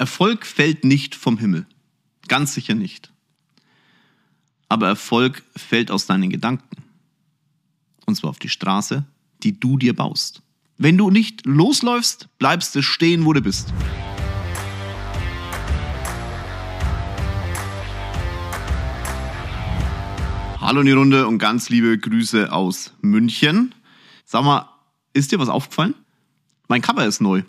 Erfolg fällt nicht vom Himmel. Ganz sicher nicht. Aber Erfolg fällt aus deinen Gedanken. Und zwar auf die Straße, die du dir baust. Wenn du nicht losläufst, bleibst du stehen, wo du bist. Hallo in die Runde und ganz liebe Grüße aus München. Sag mal, ist dir was aufgefallen? Mein Cover ist neu.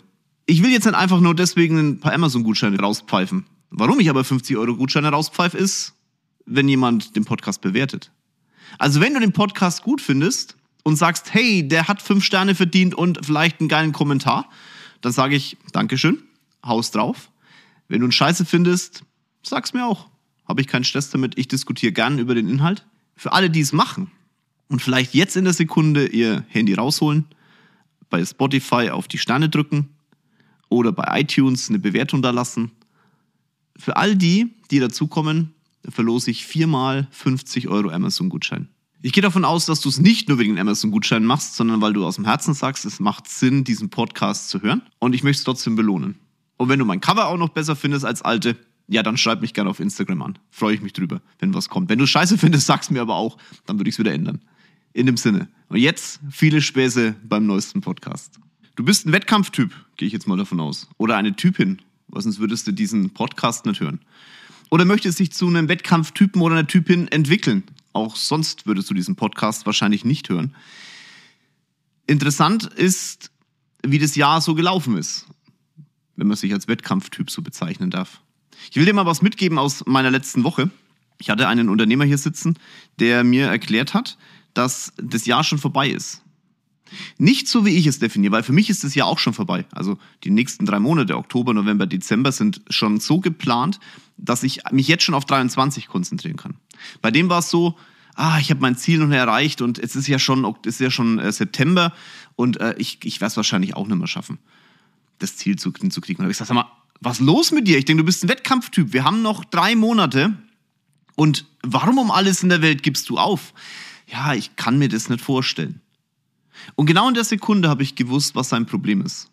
Ich will jetzt nicht einfach nur deswegen ein paar Amazon-Gutscheine rauspfeifen. Warum ich aber 50 Euro Gutscheine rauspfeife, ist, wenn jemand den Podcast bewertet. Also wenn du den Podcast gut findest und sagst, hey, der hat fünf Sterne verdient und vielleicht einen geilen Kommentar, dann sage ich Dankeschön, haus drauf. Wenn du einen Scheiße findest, sag's mir auch. Habe ich keinen Stress damit. Ich diskutiere gern über den Inhalt. Für alle, die es machen und vielleicht jetzt in der Sekunde ihr Handy rausholen, bei Spotify auf die Sterne drücken oder bei iTunes eine Bewertung da lassen. Für all die, die dazukommen, verlose ich viermal 50 Euro Amazon-Gutschein. Ich gehe davon aus, dass du es nicht nur wegen Amazon-Gutschein machst, sondern weil du aus dem Herzen sagst, es macht Sinn, diesen Podcast zu hören. Und ich möchte es trotzdem belohnen. Und wenn du mein Cover auch noch besser findest als alte, ja, dann schreib mich gerne auf Instagram an. Freue ich mich drüber, wenn was kommt. Wenn du scheiße findest, sag's mir aber auch, dann würde ich es wieder ändern. In dem Sinne. Und jetzt viele Späße beim neuesten Podcast. Du bist ein Wettkampftyp, gehe ich jetzt mal davon aus. Oder eine Typin, weil sonst würdest du diesen Podcast nicht hören. Oder möchtest dich zu einem Wettkampftypen oder einer Typin entwickeln. Auch sonst würdest du diesen Podcast wahrscheinlich nicht hören. Interessant ist, wie das Jahr so gelaufen ist, wenn man sich als Wettkampftyp so bezeichnen darf. Ich will dir mal was mitgeben aus meiner letzten Woche. Ich hatte einen Unternehmer hier sitzen, der mir erklärt hat, dass das Jahr schon vorbei ist. Nicht so, wie ich es definiere, weil für mich ist das Jahr auch schon vorbei. Also die nächsten drei Monate, Oktober, November, Dezember, sind schon so geplant, dass ich mich jetzt schon auf 23 konzentrieren kann. Bei dem war es so, ah, ich habe mein Ziel noch nicht erreicht und es ist ja schon, es ist ja schon äh, September und äh, ich, ich werde es wahrscheinlich auch nicht mehr schaffen, das Ziel zu, zu kriegen. Und ich sag, sag mal, was los mit dir? Ich denke, du bist ein Wettkampftyp. Wir haben noch drei Monate und warum um alles in der Welt gibst du auf? Ja, ich kann mir das nicht vorstellen. Und genau in der Sekunde habe ich gewusst, was sein Problem ist.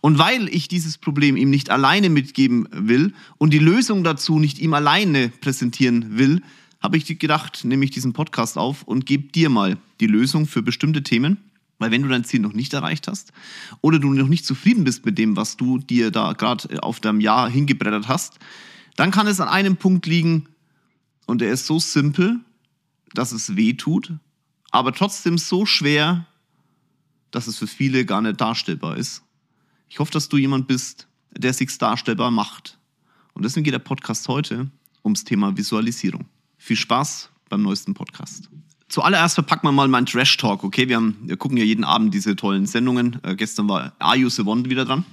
Und weil ich dieses Problem ihm nicht alleine mitgeben will und die Lösung dazu nicht ihm alleine präsentieren will, habe ich gedacht, nehme ich diesen Podcast auf und gebe dir mal die Lösung für bestimmte Themen. Weil wenn du dein Ziel noch nicht erreicht hast oder du noch nicht zufrieden bist mit dem, was du dir da gerade auf deinem Jahr hingebrettert hast, dann kann es an einem Punkt liegen und der ist so simpel, dass es weh tut, aber trotzdem so schwer, dass es für viele gar nicht darstellbar ist. Ich hoffe, dass du jemand bist, der sich darstellbar macht. Und deswegen geht der Podcast heute ums Thema Visualisierung. Viel Spaß beim neuesten Podcast. Zuallererst verpacken wir mal meinen Trash Talk, okay? Wir, haben, wir gucken ja jeden Abend diese tollen Sendungen. Äh, gestern war Are You the One wieder dran.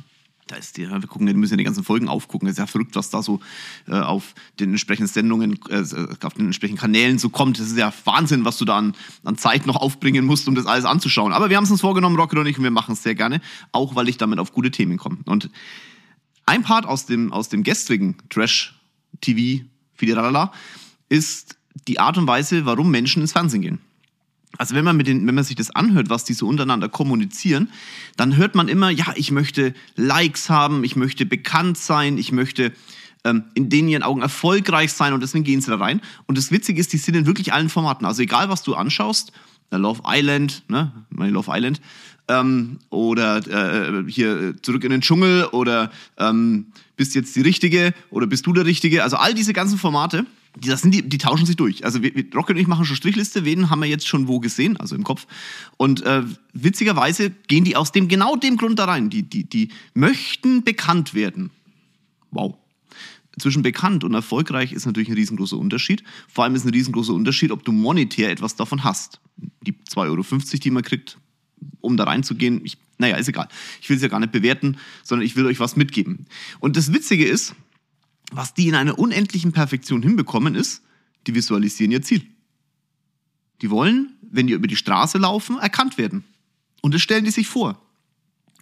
Da ist die, wir gucken, wir müssen ja die ganzen Folgen aufgucken. Das ist ja verrückt, was da so äh, auf den entsprechenden Sendungen, äh, auf den entsprechenden Kanälen so kommt. Das ist ja Wahnsinn, was du da an, an Zeit noch aufbringen musst, um das alles anzuschauen. Aber wir haben es uns vorgenommen, Rocket und ich, und wir machen es sehr gerne, auch weil ich damit auf gute Themen komme. Und ein Part aus dem, aus dem gestrigen Trash-TV, Fidiralala, ist die Art und Weise, warum Menschen ins Fernsehen gehen. Also wenn man, mit den, wenn man sich das anhört, was die so untereinander kommunizieren, dann hört man immer, ja, ich möchte Likes haben, ich möchte bekannt sein, ich möchte ähm, in denen ihren Augen erfolgreich sein und deswegen gehen sie da rein. Und das Witzige ist, die sind in wirklich allen Formaten. Also egal, was du anschaust, Love Island, ne, meine Love Island, ähm, oder äh, hier zurück in den Dschungel oder ähm, bist jetzt die Richtige oder bist du der Richtige. Also all diese ganzen Formate, das sind die, die tauschen sich durch. Also wir, wir, Rocket und ich machen schon Strichliste, wen haben wir jetzt schon wo gesehen, also im Kopf. Und äh, witzigerweise gehen die aus dem genau dem Grund da rein. Die, die, die möchten bekannt werden. Wow. Zwischen bekannt und erfolgreich ist natürlich ein riesengroßer Unterschied. Vor allem ist ein riesengroßer Unterschied, ob du monetär etwas davon hast. Die 2,50 Euro, die man kriegt, um da reinzugehen, ich, naja, ist egal. Ich will es ja gar nicht bewerten, sondern ich will euch was mitgeben. Und das Witzige ist, was die in einer unendlichen Perfektion hinbekommen, ist, die visualisieren ihr Ziel. Die wollen, wenn die über die Straße laufen, erkannt werden. Und das stellen die sich vor.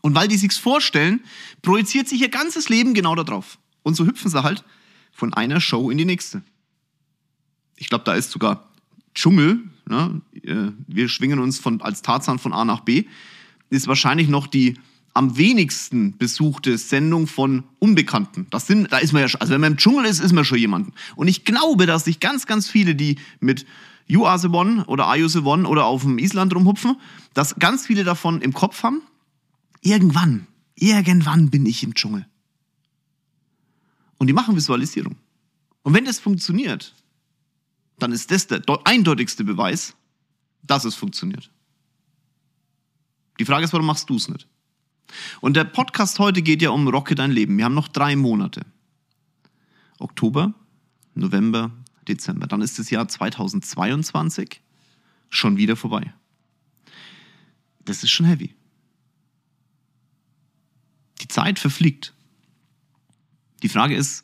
Und weil die sich's vorstellen, projiziert sich ihr ganzes Leben genau darauf. Und so hüpfen sie halt von einer Show in die nächste. Ich glaube, da ist sogar Dschungel. Ne? Wir schwingen uns von, als Tarzan von A nach B. Ist wahrscheinlich noch die am wenigsten besuchte Sendung von Unbekannten. Das sind, da ist man ja schon, also wenn man im Dschungel ist, ist man schon jemanden. Und ich glaube, dass sich ganz, ganz viele, die mit You Are the One oder Are You the One oder auf dem Island rumhupfen, dass ganz viele davon im Kopf haben, irgendwann, irgendwann bin ich im Dschungel. Und die machen Visualisierung. Und wenn das funktioniert, dann ist das der eindeutigste Beweis, dass es funktioniert. Die Frage ist, warum machst du es nicht? Und der Podcast heute geht ja um Rocke dein Leben. Wir haben noch drei Monate. Oktober, November, Dezember. Dann ist das Jahr 2022 schon wieder vorbei. Das ist schon heavy. Die Zeit verfliegt. Die Frage ist,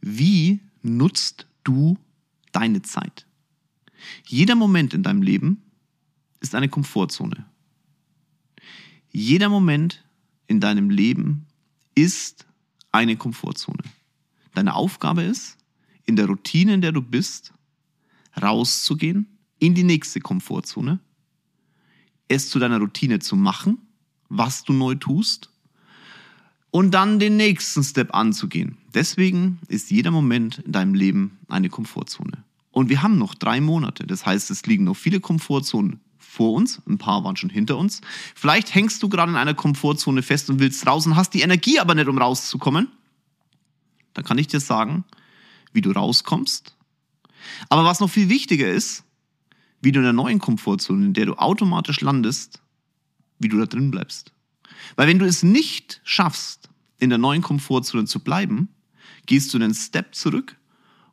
wie nutzt du deine Zeit? Jeder Moment in deinem Leben ist eine Komfortzone. Jeder Moment in deinem Leben ist eine Komfortzone. Deine Aufgabe ist, in der Routine, in der du bist, rauszugehen in die nächste Komfortzone, es zu deiner Routine zu machen, was du neu tust und dann den nächsten Step anzugehen. Deswegen ist jeder Moment in deinem Leben eine Komfortzone. Und wir haben noch drei Monate. Das heißt, es liegen noch viele Komfortzonen vor uns, ein paar waren schon hinter uns. Vielleicht hängst du gerade in einer Komfortzone fest und willst raus und hast die Energie aber nicht, um rauszukommen. Dann kann ich dir sagen, wie du rauskommst. Aber was noch viel wichtiger ist, wie du in der neuen Komfortzone, in der du automatisch landest, wie du da drin bleibst. Weil wenn du es nicht schaffst, in der neuen Komfortzone zu bleiben, gehst du einen Step zurück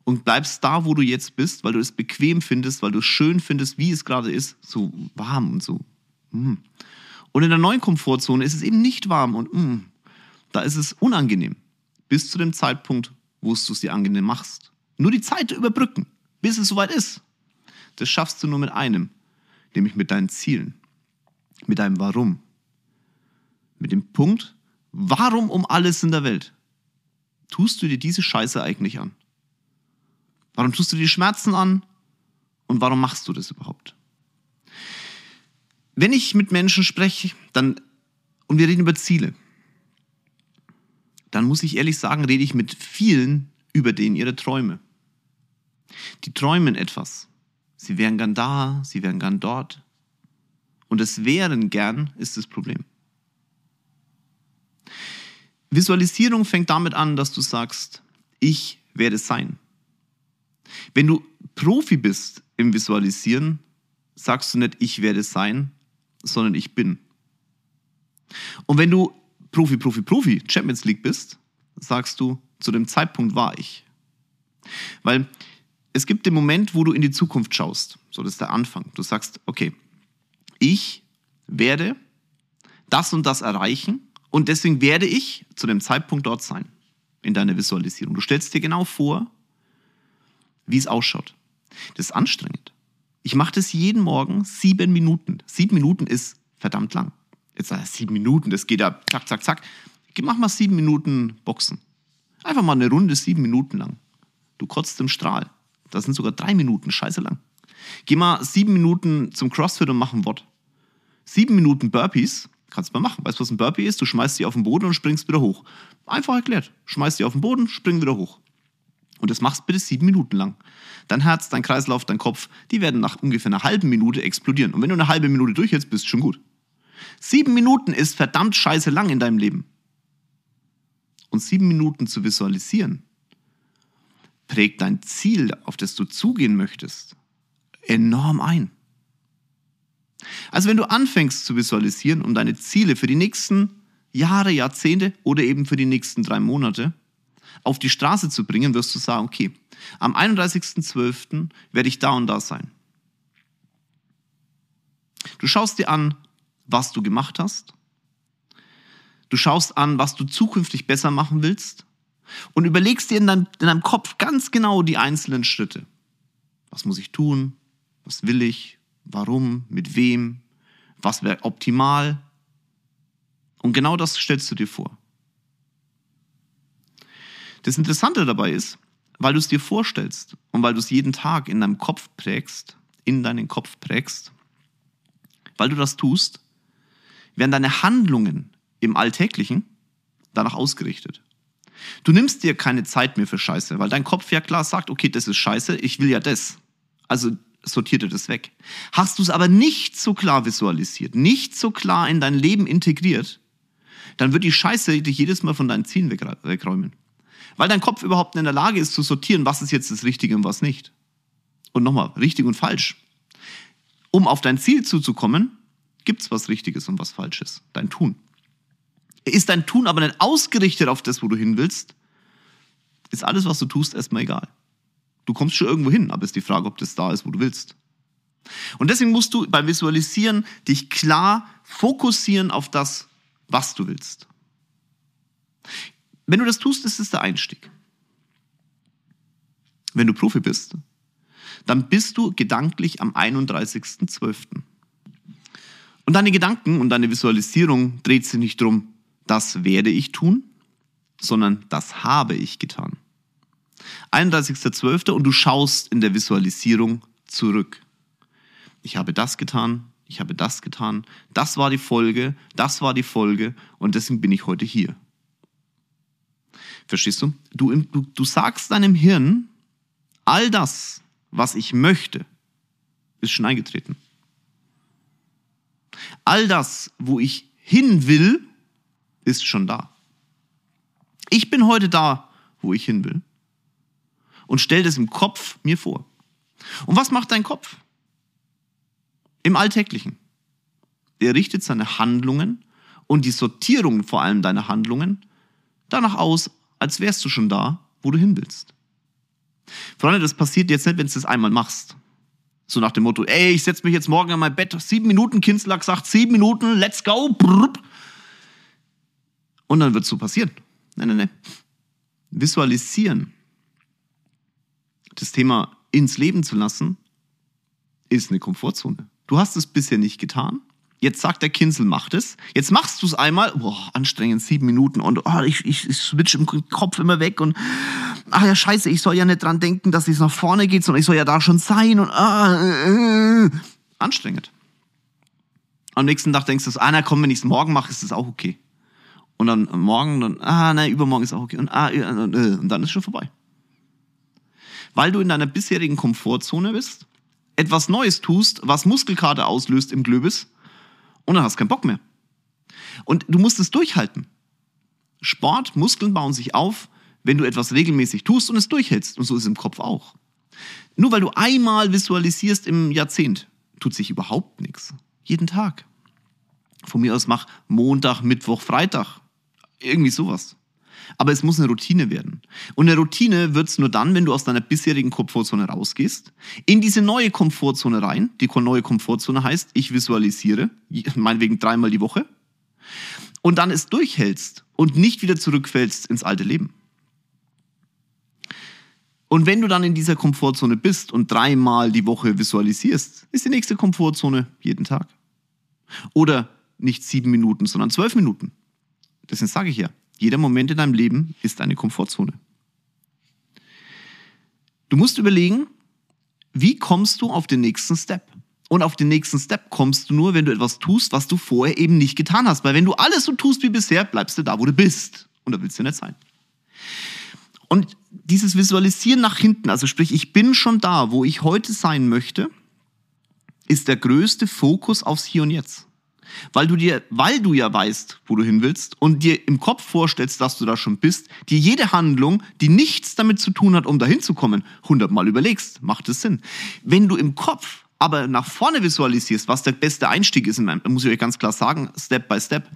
und bleibst da, wo du jetzt bist, weil du es bequem findest, weil du es schön findest, wie es gerade ist, so warm und so. Mm. Und in der neuen Komfortzone ist es eben nicht warm und mm, da ist es unangenehm. Bis zu dem Zeitpunkt, wo du es dir angenehm machst. Nur die Zeit überbrücken, bis es soweit ist. Das schaffst du nur mit einem, nämlich mit deinen Zielen, mit deinem Warum. Mit dem Punkt, warum um alles in der Welt tust du dir diese Scheiße eigentlich an? Warum tust du dir Schmerzen an? Und warum machst du das überhaupt? Wenn ich mit Menschen spreche, dann, und wir reden über Ziele, dann muss ich ehrlich sagen, rede ich mit vielen über denen ihre Träume. Die träumen etwas. Sie wären gern da, sie wären gern dort. Und das wären gern ist das Problem. Visualisierung fängt damit an, dass du sagst, ich werde sein. Wenn du Profi bist im Visualisieren, sagst du nicht, ich werde sein, sondern ich bin. Und wenn du Profi, Profi, Profi Champions League bist, sagst du, zu dem Zeitpunkt war ich. Weil es gibt den Moment, wo du in die Zukunft schaust. So, das ist der Anfang. Du sagst, okay, ich werde das und das erreichen und deswegen werde ich zu dem Zeitpunkt dort sein in deiner Visualisierung. Du stellst dir genau vor, wie es ausschaut. Das ist anstrengend. Ich mache das jeden Morgen sieben Minuten. Sieben Minuten ist verdammt lang. Jetzt sag ich, sieben Minuten, das geht ja zack, zack, zack. Mach mal sieben Minuten Boxen. Einfach mal eine Runde sieben Minuten lang. Du kotzt im Strahl. Das sind sogar drei Minuten, scheiße lang. Geh mal sieben Minuten zum CrossFit und mach ein Wort. Sieben Minuten Burpees kannst du mal machen. Weißt du, was ein Burpee ist? Du schmeißt sie auf den Boden und springst wieder hoch. Einfach erklärt. Schmeißt sie auf den Boden, spring wieder hoch. Und das machst bitte sieben Minuten lang. Dein Herz, dein Kreislauf, dein Kopf, die werden nach ungefähr einer halben Minute explodieren. Und wenn du eine halbe Minute durchhältst, bist du schon gut. Sieben Minuten ist verdammt scheiße lang in deinem Leben. Und sieben Minuten zu visualisieren, prägt dein Ziel, auf das du zugehen möchtest, enorm ein. Also wenn du anfängst zu visualisieren, um deine Ziele für die nächsten Jahre, Jahrzehnte oder eben für die nächsten drei Monate auf die Straße zu bringen, wirst du sagen, okay, am 31.12. werde ich da und da sein. Du schaust dir an, was du gemacht hast. Du schaust an, was du zukünftig besser machen willst und überlegst dir in deinem, in deinem Kopf ganz genau die einzelnen Schritte. Was muss ich tun? Was will ich? Warum? Mit wem? Was wäre optimal? Und genau das stellst du dir vor. Das Interessante dabei ist, weil du es dir vorstellst und weil du es jeden Tag in deinem Kopf prägst, in deinen Kopf prägst, weil du das tust, werden deine Handlungen im Alltäglichen danach ausgerichtet. Du nimmst dir keine Zeit mehr für Scheiße, weil dein Kopf ja klar sagt, okay, das ist Scheiße, ich will ja das. Also sortiert er das weg. Hast du es aber nicht so klar visualisiert, nicht so klar in dein Leben integriert, dann wird die Scheiße dich jedes Mal von deinen Zielen wegräumen. Weil dein Kopf überhaupt nicht in der Lage ist zu sortieren, was ist jetzt das Richtige und was nicht. Und nochmal, richtig und falsch. Um auf dein Ziel zuzukommen, gibt es was Richtiges und was Falsches. Dein Tun. Ist dein Tun aber nicht ausgerichtet auf das, wo du hin willst, ist alles, was du tust, erstmal egal. Du kommst schon irgendwo hin, aber ist die Frage, ob das da ist, wo du willst. Und deswegen musst du beim Visualisieren dich klar fokussieren auf das, was du willst. Wenn du das tust, ist es der Einstieg. Wenn du Profi bist, dann bist du gedanklich am 31.12. Und deine Gedanken und deine Visualisierung dreht sich nicht drum, das werde ich tun, sondern das habe ich getan. 31.12. und du schaust in der Visualisierung zurück. Ich habe das getan, ich habe das getan, das war die Folge, das war die Folge und deswegen bin ich heute hier. Verstehst du? Du, du, du sagst deinem Hirn, all das, was ich möchte, ist schon eingetreten. All das, wo ich hin will, ist schon da. Ich bin heute da, wo ich hin will und stell das im Kopf mir vor. Und was macht dein Kopf? Im Alltäglichen. Er richtet seine Handlungen und die Sortierung vor allem deiner Handlungen danach aus, als wärst du schon da, wo du hin willst. Freunde, das passiert jetzt nicht, wenn du das einmal machst. So nach dem Motto, ey, ich setze mich jetzt morgen in mein Bett, sieben Minuten, Kinslack sagt, sieben Minuten, let's go. Und dann wird es so passieren. Nein, nein, nein. Visualisieren das Thema ins Leben zu lassen, ist eine Komfortzone. Du hast es bisher nicht getan. Jetzt sagt der Kinsel, mach es. Jetzt machst du es einmal. Boah, anstrengend, sieben Minuten. Und oh, ich, ich, ich switch im Kopf immer weg. Und ach ja, scheiße, ich soll ja nicht dran denken, dass es nach vorne geht, sondern ich soll ja da schon sein. Und ah, äh, anstrengend. Am nächsten Tag denkst du, ah, na komm, wenn ich es morgen mache, ist es auch okay. Und dann morgen, dann, ah, nein, übermorgen ist auch okay. Und, ah, äh, und dann ist schon vorbei weil du in deiner bisherigen Komfortzone bist, etwas Neues tust, was Muskelkater auslöst im Glöbis und dann hast du keinen Bock mehr. Und du musst es durchhalten. Sport, Muskeln bauen sich auf, wenn du etwas regelmäßig tust und es durchhältst. Und so ist es im Kopf auch. Nur weil du einmal visualisierst im Jahrzehnt, tut sich überhaupt nichts. Jeden Tag. Von mir aus mach Montag, Mittwoch, Freitag. Irgendwie sowas. Aber es muss eine Routine werden. Und eine Routine wird es nur dann, wenn du aus deiner bisherigen Komfortzone rausgehst, in diese neue Komfortzone rein. Die neue Komfortzone heißt, ich visualisiere, meinetwegen dreimal die Woche, und dann es durchhältst und nicht wieder zurückfällst ins alte Leben. Und wenn du dann in dieser Komfortzone bist und dreimal die Woche visualisierst, ist die nächste Komfortzone jeden Tag. Oder nicht sieben Minuten, sondern zwölf Minuten. Deswegen sage ich ja, jeder Moment in deinem Leben ist eine Komfortzone. Du musst überlegen, wie kommst du auf den nächsten Step? Und auf den nächsten Step kommst du nur, wenn du etwas tust, was du vorher eben nicht getan hast. Weil wenn du alles so tust wie bisher, bleibst du da, wo du bist. Und da willst du nicht sein. Und dieses Visualisieren nach hinten, also sprich, ich bin schon da, wo ich heute sein möchte, ist der größte Fokus aufs Hier und Jetzt weil du dir, weil du ja weißt, wo du hin willst und dir im Kopf vorstellst, dass du da schon bist, dir jede Handlung, die nichts damit zu tun hat, um dahin zu kommen, hundertmal überlegst, macht es Sinn. Wenn du im Kopf aber nach vorne visualisierst, was der beste Einstieg ist, dann muss ich euch ganz klar sagen, Step by Step.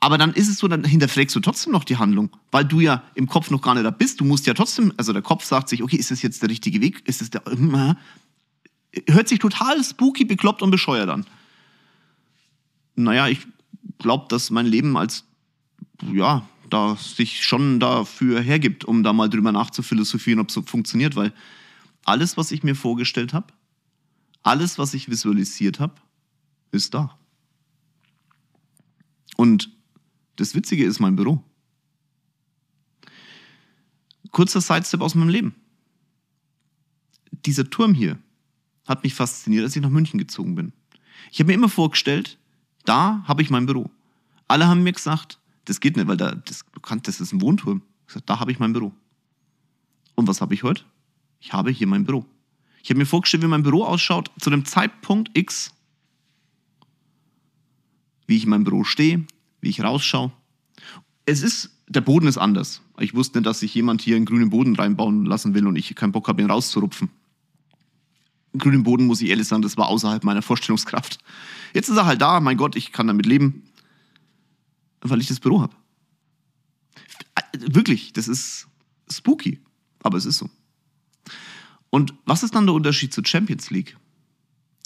Aber dann ist es so, dann hinterfragst du trotzdem noch die Handlung, weil du ja im Kopf noch gar nicht da bist. Du musst ja trotzdem, also der Kopf sagt sich, okay, ist das jetzt der richtige Weg? Ist es der, hört sich total spooky, bekloppt und bescheuert an naja, ich glaube, dass mein Leben als, ja, da sich schon dafür hergibt, um da mal drüber nachzuphilosophieren, ob es so funktioniert, weil alles, was ich mir vorgestellt habe, alles, was ich visualisiert habe, ist da. Und das Witzige ist mein Büro. Kurzer Sidestep aus meinem Leben. Dieser Turm hier hat mich fasziniert, als ich nach München gezogen bin. Ich habe mir immer vorgestellt, da habe ich mein Büro. Alle haben mir gesagt, das geht nicht, weil da, das, das ist ein Wohnturm. Ich gesagt, da habe ich mein Büro. Und was habe ich heute? Ich habe hier mein Büro. Ich habe mir vorgestellt, wie mein Büro ausschaut zu dem Zeitpunkt X, wie ich in meinem Büro stehe, wie ich rausschaue. Es ist, der Boden ist anders. Ich wusste nicht, dass sich jemand hier einen grünen Boden reinbauen lassen will und ich keinen Bock habe, ihn rauszurupfen. Grünen Boden, muss ich ehrlich sagen, das war außerhalb meiner Vorstellungskraft. Jetzt ist er halt da, mein Gott, ich kann damit leben, weil ich das Büro habe. Wirklich, das ist spooky, aber es ist so. Und was ist dann der Unterschied zur Champions League?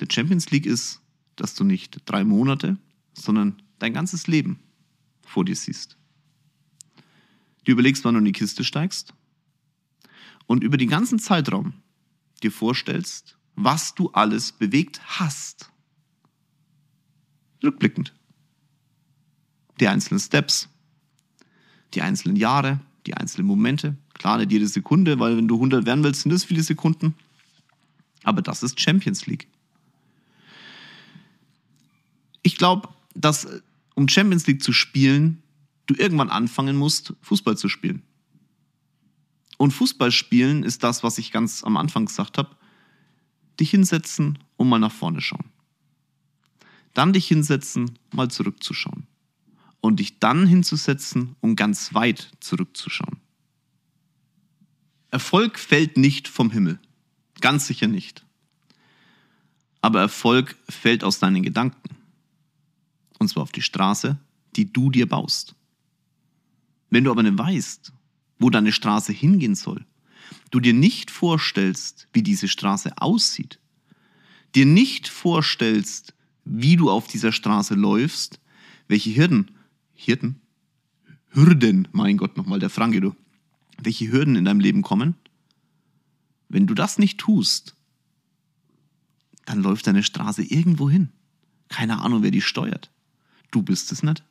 Der Champions League ist, dass du nicht drei Monate, sondern dein ganzes Leben vor dir siehst. Du überlegst, wann du in die Kiste steigst und über den ganzen Zeitraum dir vorstellst, was du alles bewegt hast. Rückblickend. Die einzelnen Steps, die einzelnen Jahre, die einzelnen Momente. Klar, nicht jede Sekunde, weil wenn du 100 werden willst, sind das viele Sekunden. Aber das ist Champions League. Ich glaube, dass um Champions League zu spielen, du irgendwann anfangen musst, Fußball zu spielen. Und Fußball spielen ist das, was ich ganz am Anfang gesagt habe. Dich hinsetzen und mal nach vorne schauen. Dann dich hinsetzen, mal zurückzuschauen. Und dich dann hinzusetzen, um ganz weit zurückzuschauen. Erfolg fällt nicht vom Himmel. Ganz sicher nicht. Aber Erfolg fällt aus deinen Gedanken. Und zwar auf die Straße, die du dir baust. Wenn du aber nicht weißt, wo deine Straße hingehen soll, du dir nicht vorstellst, wie diese Straße aussieht, dir nicht vorstellst, wie du auf dieser Straße läufst, welche Hürden, Hürden, Hürden, mein Gott, nochmal der Franke, du, welche Hürden in deinem Leben kommen, wenn du das nicht tust, dann läuft deine Straße irgendwo hin. Keine Ahnung, wer die steuert. Du bist es nicht.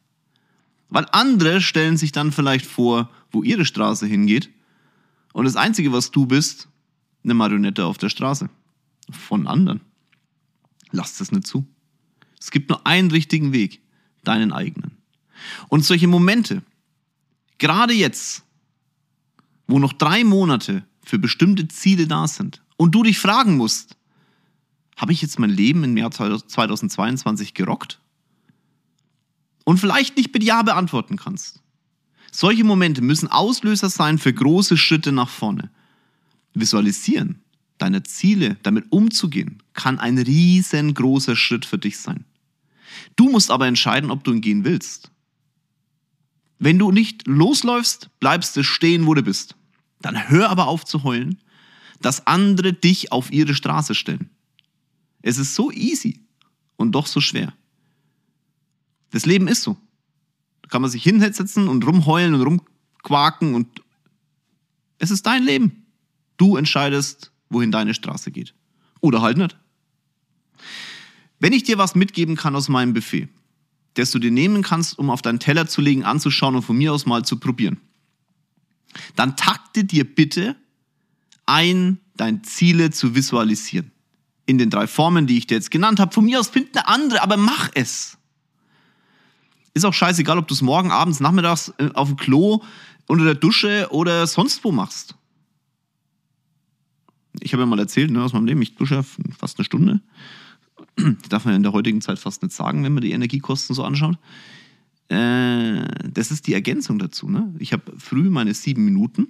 Weil andere stellen sich dann vielleicht vor, wo ihre Straße hingeht. Und das Einzige, was du bist, eine Marionette auf der Straße. Von anderen. Lass das nicht zu. Es gibt nur einen richtigen Weg, deinen eigenen. Und solche Momente, gerade jetzt, wo noch drei Monate für bestimmte Ziele da sind und du dich fragen musst, habe ich jetzt mein Leben im Jahr 2022 gerockt? und vielleicht nicht mit Ja beantworten kannst. Solche Momente müssen Auslöser sein für große Schritte nach vorne. Visualisieren, deine Ziele damit umzugehen, kann ein riesengroßer Schritt für dich sein. Du musst aber entscheiden, ob du ihn gehen willst. Wenn du nicht losläufst, bleibst du stehen, wo du bist. Dann hör aber auf zu heulen, dass andere dich auf ihre Straße stellen. Es ist so easy und doch so schwer. Das Leben ist so. Kann man sich hinsetzen und rumheulen und rumquaken und es ist dein Leben. Du entscheidest, wohin deine Straße geht. Oder halt nicht. Wenn ich dir was mitgeben kann aus meinem Buffet, das du dir nehmen kannst, um auf deinen Teller zu legen, anzuschauen und von mir aus mal zu probieren, dann takte dir bitte ein, deine Ziele zu visualisieren. In den drei Formen, die ich dir jetzt genannt habe. Von mir aus find eine andere, aber mach es. Ist auch scheißegal, ob du es morgen, abends, nachmittags äh, auf dem Klo, unter der Dusche oder sonst wo machst. Ich habe ja mal erzählt, ne, aus meinem Leben, ich dusche fast eine Stunde. Das darf man ja in der heutigen Zeit fast nicht sagen, wenn man die Energiekosten so anschaut. Äh, das ist die Ergänzung dazu. Ne? Ich habe früh meine sieben Minuten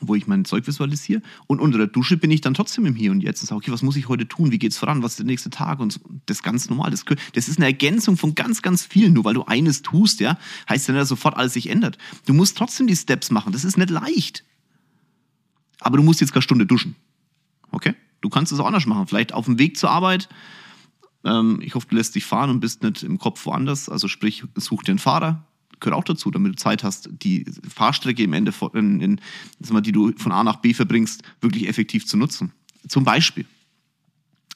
wo ich mein Zeug visualisiere. Und unter der Dusche bin ich dann trotzdem im Hier und Jetzt und sage, okay, was muss ich heute tun? Wie geht's voran? Was ist der nächste Tag? Und das ist ganz normal. Das, das ist eine Ergänzung von ganz, ganz vielen. Nur weil du eines tust, ja, heißt ja nicht, dass sofort alles sich ändert. Du musst trotzdem die Steps machen. Das ist nicht leicht. Aber du musst jetzt keine Stunde duschen. Okay? Du kannst es auch anders machen. Vielleicht auf dem Weg zur Arbeit. Ähm, ich hoffe, du lässt dich fahren und bist nicht im Kopf woanders. Also sprich, such dir einen Fahrer, gehört auch dazu, damit du Zeit hast, die Fahrstrecke im Ende, in, in, die du von A nach B verbringst, wirklich effektiv zu nutzen. Zum Beispiel.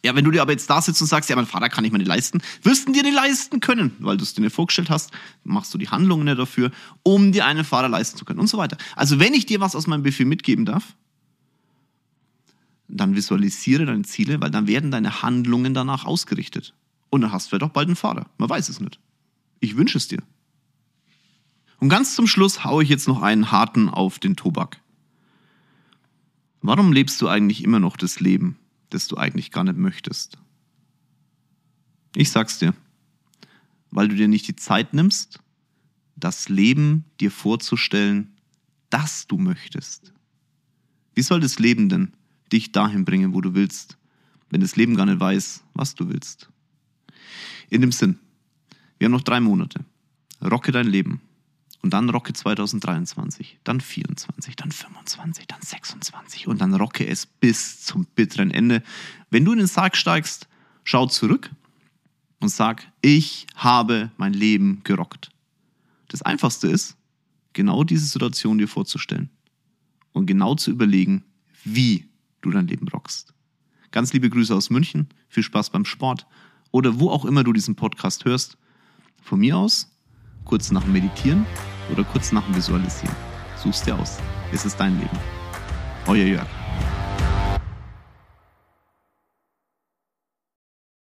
Ja, wenn du dir aber jetzt da sitzt und sagst, ja, mein Vater kann ich mir nicht leisten, wirst du dir nicht leisten können, weil du es dir nicht vorgestellt hast, machst du die Handlungen nicht dafür, um dir einen Fahrer leisten zu können und so weiter. Also wenn ich dir was aus meinem Buffet mitgeben darf, dann visualisiere deine Ziele, weil dann werden deine Handlungen danach ausgerichtet. Und dann hast du vielleicht auch bald einen Fahrer. Man weiß es nicht. Ich wünsche es dir. Und ganz zum Schluss haue ich jetzt noch einen harten auf den Tobak. Warum lebst du eigentlich immer noch das Leben, das du eigentlich gar nicht möchtest? Ich sag's dir, weil du dir nicht die Zeit nimmst, das Leben dir vorzustellen, das du möchtest. Wie soll das Leben denn dich dahin bringen, wo du willst, wenn das Leben gar nicht weiß, was du willst? In dem Sinn, wir haben noch drei Monate. Rocke dein Leben. Und dann rocke 2023, dann 24, dann 25, dann 26 und dann rocke es bis zum bitteren Ende. Wenn du in den Sarg steigst, schau zurück und sag, ich habe mein Leben gerockt. Das Einfachste ist, genau diese Situation dir vorzustellen und genau zu überlegen, wie du dein Leben rockst. Ganz liebe Grüße aus München, viel Spaß beim Sport oder wo auch immer du diesen Podcast hörst. Von mir aus, kurz nach dem Meditieren oder kurz nach dem Visualisieren. Such's dir aus. Es ist dein Leben. Euer Jörg.